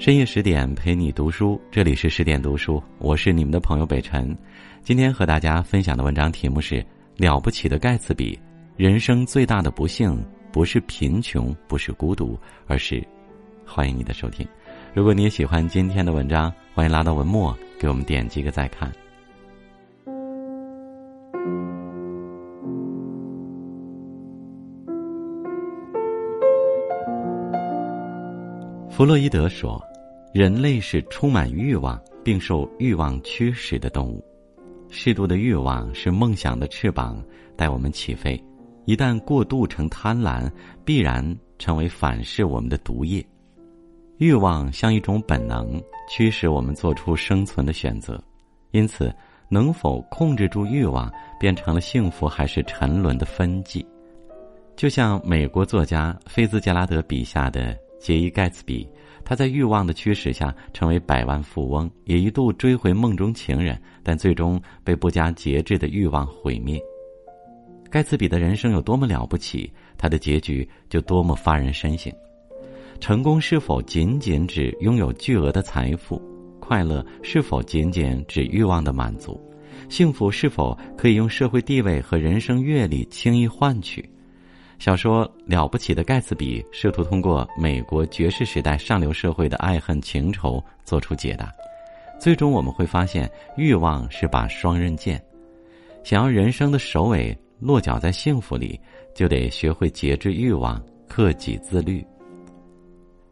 深夜十点陪你读书，这里是十点读书，我是你们的朋友北辰。今天和大家分享的文章题目是《了不起的盖茨比》，人生最大的不幸不是贫穷，不是孤独，而是……欢迎你的收听。如果你也喜欢今天的文章，欢迎拉到文末给我们点击个再看。弗洛伊德说。人类是充满欲望并受欲望驱使的动物，适度的欲望是梦想的翅膀，带我们起飞。一旦过度成贪婪，必然成为反噬我们的毒液。欲望像一种本能，驱使我们做出生存的选择。因此，能否控制住欲望，变成了幸福还是沉沦的分际。就像美国作家菲兹杰拉德笔下的杰伊·盖茨比。他在欲望的驱使下成为百万富翁，也一度追回梦中情人，但最终被不加节制的欲望毁灭。盖茨比的人生有多么了不起，他的结局就多么发人深省。成功是否仅仅指拥有巨额的财富？快乐是否仅仅指欲望的满足？幸福是否可以用社会地位和人生阅历轻易换取？小说《了不起的盖茨比》试图通过美国爵士时代上流社会的爱恨情仇做出解答，最终我们会发现，欲望是把双刃剑。想要人生的首尾落脚在幸福里，就得学会节制欲望，克己自律。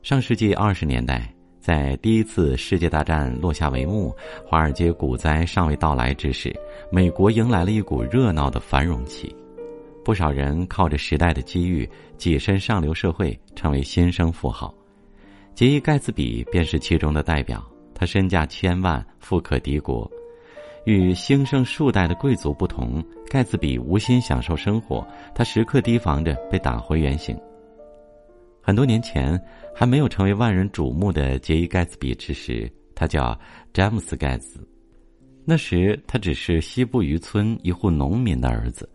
上世纪二十年代，在第一次世界大战落下帷幕，华尔街股灾尚未到来之时，美国迎来了一股热闹的繁荣期。不少人靠着时代的机遇跻身上流社会，成为新生富豪。杰伊·盖茨比便是其中的代表。他身价千万，富可敌国。与兴盛数代的贵族不同，盖茨比无心享受生活，他时刻提防着被打回原形。很多年前，还没有成为万人瞩目的杰伊·盖茨比之时，他叫詹姆斯·盖茨。那时，他只是西部渔村一户农民的儿子。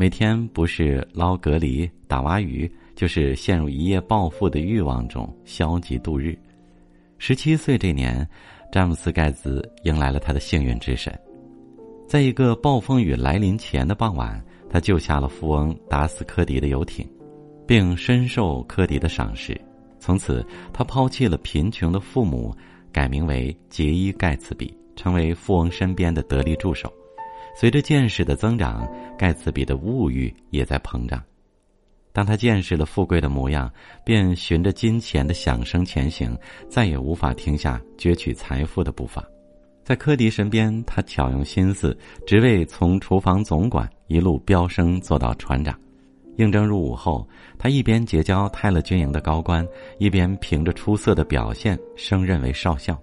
每天不是捞蛤蜊、打蛙鱼，就是陷入一夜暴富的欲望中消极度日。十七岁这年，詹姆斯·盖茨迎来了他的幸运之神。在一个暴风雨来临前的傍晚，他救下了富翁达斯科迪的游艇，并深受科迪的赏识。从此，他抛弃了贫穷的父母，改名为杰伊·盖茨比，成为富翁身边的得力助手。随着见识的增长，盖茨比的物欲也在膨胀。当他见识了富贵的模样，便循着金钱的响声前行，再也无法停下攫取财富的步伐。在科迪身边，他巧用心思，职位从厨房总管一路飙升做到船长。应征入伍后，他一边结交泰勒军营的高官，一边凭着出色的表现升任为少校。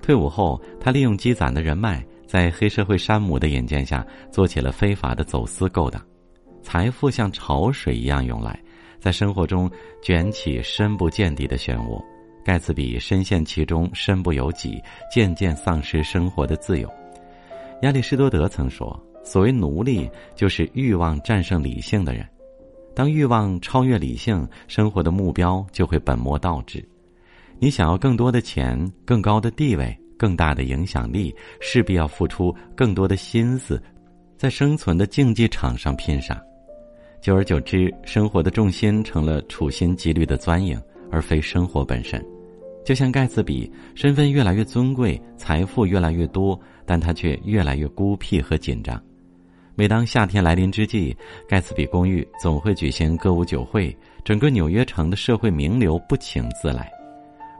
退伍后，他利用积攒的人脉。在黑社会山姆的引荐下，做起了非法的走私勾当，财富像潮水一样涌来，在生活中卷起深不见底的漩涡。盖茨比深陷其中，身不由己，渐渐丧失生活的自由。亚里士多德曾说：“所谓奴隶，就是欲望战胜理性的人。当欲望超越理性，生活的目标就会本末倒置。你想要更多的钱，更高的地位。”更大的影响力，势必要付出更多的心思，在生存的竞技场上拼杀。久而久之，生活的重心成了处心积虑的钻营，而非生活本身。就像盖茨比，身份越来越尊贵，财富越来越多，但他却越来越孤僻和紧张。每当夏天来临之际，盖茨比公寓总会举行歌舞酒会，整个纽约城的社会名流不请自来。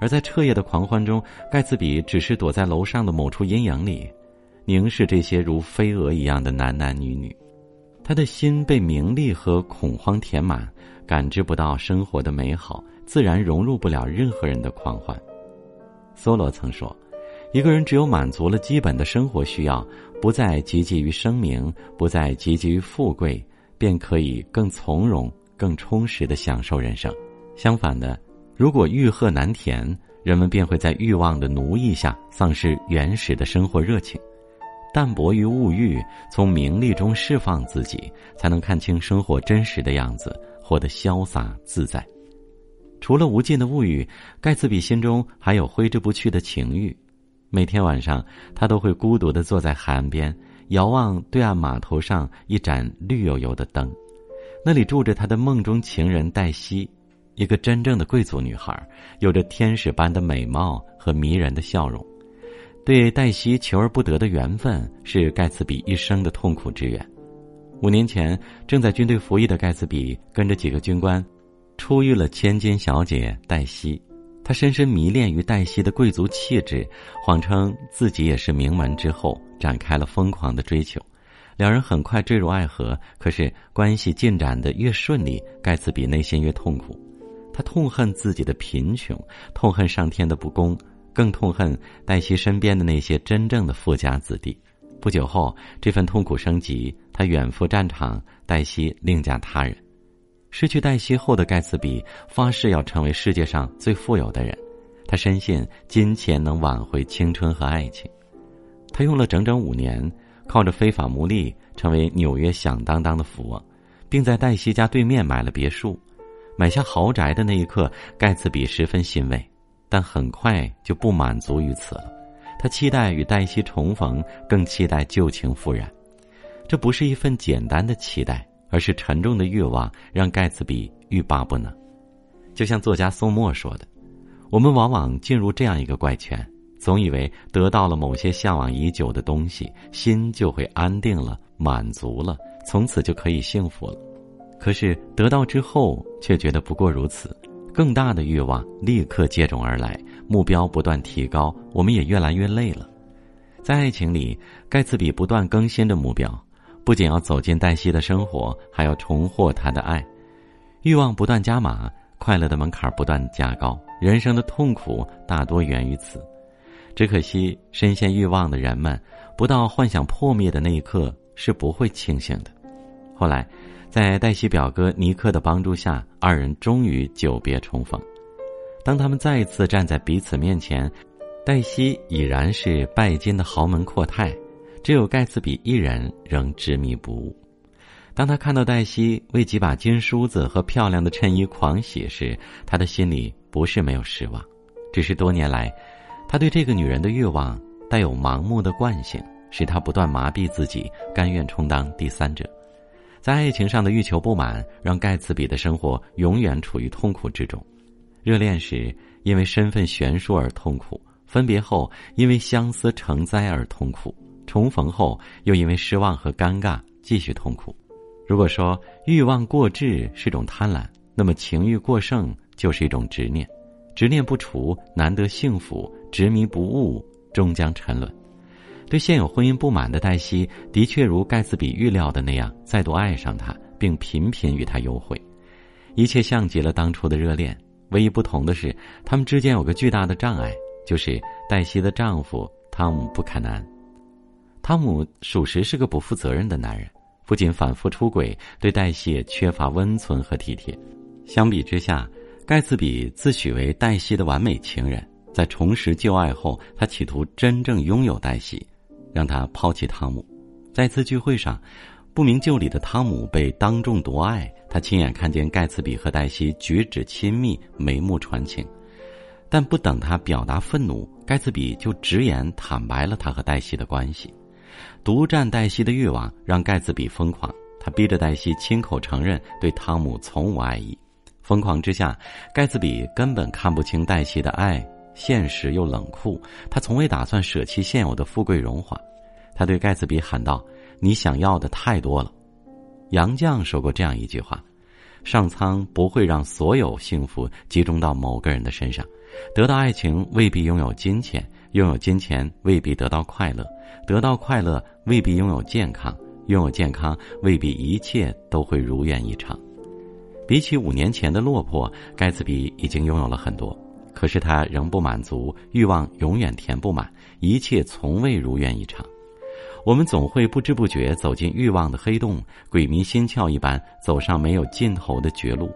而在彻夜的狂欢中，盖茨比只是躲在楼上的某处阴影里，凝视这些如飞蛾一样的男男女女。他的心被名利和恐慌填满，感知不到生活的美好，自然融入不了任何人的狂欢。梭罗曾说：“一个人只有满足了基本的生活需要，不再汲汲于声名，不再汲汲于富贵，便可以更从容、更充实的享受人生。相反的。”如果欲壑难填，人们便会在欲望的奴役下丧失原始的生活热情，淡泊于物欲，从名利中释放自己，才能看清生活真实的样子，活得潇洒自在。除了无尽的物欲，盖茨比心中还有挥之不去的情欲。每天晚上，他都会孤独的坐在海岸边，遥望对岸码头上一盏绿油油的灯，那里住着他的梦中情人黛西，一个真正的贵族女孩，有着天使般的美貌和迷人的笑容。对黛西求而不得的缘分，是盖茨比一生的痛苦之源。五年前，正在军队服役的盖茨比跟着几个军官。初遇了千金小姐黛西，他深深迷恋于黛西的贵族气质，谎称自己也是名门之后，展开了疯狂的追求。两人很快坠入爱河。可是关系进展的越顺利，盖茨比内心越痛苦。他痛恨自己的贫穷，痛恨上天的不公，更痛恨黛西身边的那些真正的富家子弟。不久后，这份痛苦升级，他远赴战场，黛西另嫁他人。失去黛西后的盖茨比发誓要成为世界上最富有的人，他深信金钱能挽回青春和爱情。他用了整整五年，靠着非法牟利成为纽约响当当的富翁，并在黛西家对面买了别墅。买下豪宅的那一刻，盖茨比十分欣慰，但很快就不满足于此了。他期待与黛西重逢，更期待旧情复燃。这不是一份简单的期待。而是沉重的欲望让盖茨比欲罢不能，就像作家宋墨说的：“我们往往进入这样一个怪圈，总以为得到了某些向往已久的东西，心就会安定了、满足了，从此就可以幸福了。可是得到之后，却觉得不过如此，更大的欲望立刻接踵而来，目标不断提高，我们也越来越累了。在爱情里，盖茨比不断更新的目标。”不仅要走进黛西的生活，还要重获她的爱，欲望不断加码，快乐的门槛不断加高，人生的痛苦大多源于此。只可惜，深陷欲望的人们，不到幻想破灭的那一刻是不会清醒的。后来，在黛西表哥尼克的帮助下，二人终于久别重逢。当他们再一次站在彼此面前，黛西已然是拜金的豪门阔太。只有盖茨比一人仍执迷不悟。当他看到黛西为几把金梳子和漂亮的衬衣狂喜时，他的心里不是没有失望，只是多年来，他对这个女人的欲望带有盲目的惯性，使他不断麻痹自己，甘愿充当第三者。在爱情上的欲求不满，让盖茨比的生活永远处于痛苦之中。热恋时因为身份悬殊而痛苦，分别后因为相思成灾而痛苦。重逢后，又因为失望和尴尬继续痛苦。如果说欲望过滞是种贪婪，那么情欲过剩就是一种执念。执念不除，难得幸福；执迷不悟，终将沉沦。对现有婚姻不满的黛西，的确如盖茨比预料的那样，再度爱上他，并频频与他幽会。一切像极了当初的热恋，唯一不同的是，他们之间有个巨大的障碍，就是黛西的丈夫汤姆·布坎南。汤姆属实是个不负责任的男人，不仅反复出轨，对黛西也缺乏温存和体贴。相比之下，盖茨比自诩为黛西的完美情人，在重拾旧爱后，他企图真正拥有黛西，让他抛弃汤姆。在一次聚会上，不明就里的汤姆被当众夺爱，他亲眼看见盖茨比和黛西举止亲密，眉目传情。但不等他表达愤怒，盖茨比就直言坦白了他和黛西的关系。独占黛西的欲望让盖茨比疯狂，他逼着黛西亲口承认对汤姆从无爱意。疯狂之下，盖茨比根本看不清黛西的爱，现实又冷酷。他从未打算舍弃现有的富贵荣华。他对盖茨比喊道：“你想要的太多了。”杨绛说过这样一句话：“上苍不会让所有幸福集中到某个人的身上。得到爱情未必拥有金钱，拥有金钱未必得到快乐。”得到快乐未必拥有健康，拥有健康未必一切都会如愿以偿。比起五年前的落魄，盖茨比已经拥有了很多，可是他仍不满足，欲望永远填不满，一切从未如愿以偿。我们总会不知不觉走进欲望的黑洞，鬼迷心窍一般走上没有尽头的绝路。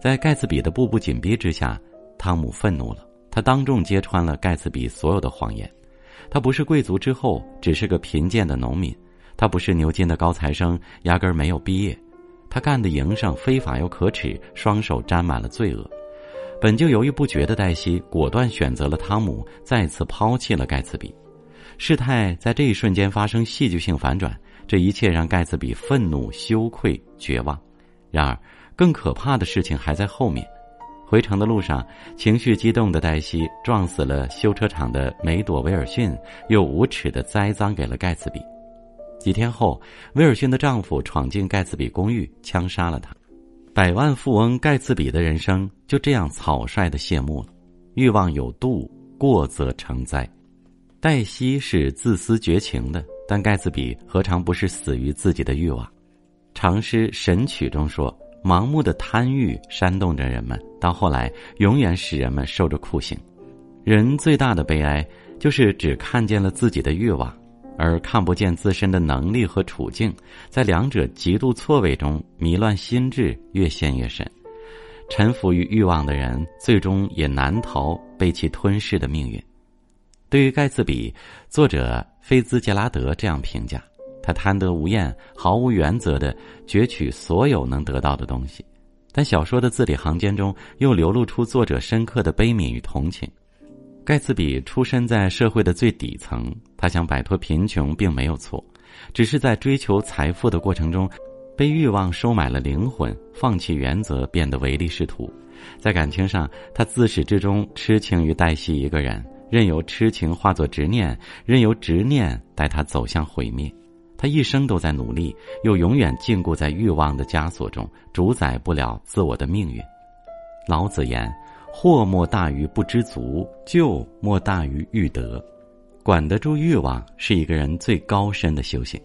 在盖茨比的步步紧逼之下，汤姆愤怒了，他当众揭穿了盖茨比所有的谎言。他不是贵族之后，只是个贫贱的农民；他不是牛津的高材生，压根儿没有毕业。他干的营生非法又可耻，双手沾满了罪恶。本就犹豫不决的黛西果断选择了汤姆，再次抛弃了盖茨比。事态在这一瞬间发生戏剧性反转，这一切让盖茨比愤怒、羞愧、绝望。然而，更可怕的事情还在后面。回城的路上，情绪激动的黛西撞死了修车厂的梅朵威尔逊，又无耻的栽赃给了盖茨比。几天后，威尔逊的丈夫闯进盖茨比公寓，枪杀了他。百万富翁盖茨比的人生就这样草率的谢幕了。欲望有度，过则成灾。黛西是自私绝情的，但盖茨比何尝不是死于自己的欲望？长诗《神曲》中说。盲目的贪欲煽动着人们，到后来永远使人们受着酷刑。人最大的悲哀就是只看见了自己的欲望，而看不见自身的能力和处境，在两者极度错位中迷乱心智，越陷越深。臣服于欲望的人，最终也难逃被其吞噬的命运。对于盖茨比，作者菲兹杰拉德这样评价。他贪得无厌、毫无原则的攫取所有能得到的东西，但小说的字里行间中又流露出作者深刻的悲悯与同情。盖茨比出身在社会的最底层，他想摆脱贫穷并没有错，只是在追求财富的过程中，被欲望收买了灵魂，放弃原则，变得唯利是图。在感情上，他自始至终痴情于黛西一个人，任由痴情化作执念，任由执念带他走向毁灭。他一生都在努力，又永远禁锢在欲望的枷锁中，主宰不了自我的命运。老子言：“祸莫大于不知足，救莫大于欲得。”管得住欲望是一个人最高深的修行。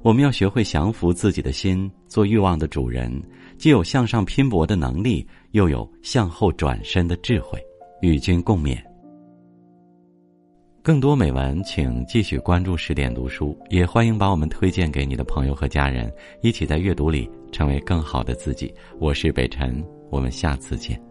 我们要学会降服自己的心，做欲望的主人，既有向上拼搏的能力，又有向后转身的智慧。与君共勉。更多美文，请继续关注十点读书，也欢迎把我们推荐给你的朋友和家人，一起在阅读里成为更好的自己。我是北辰，我们下次见。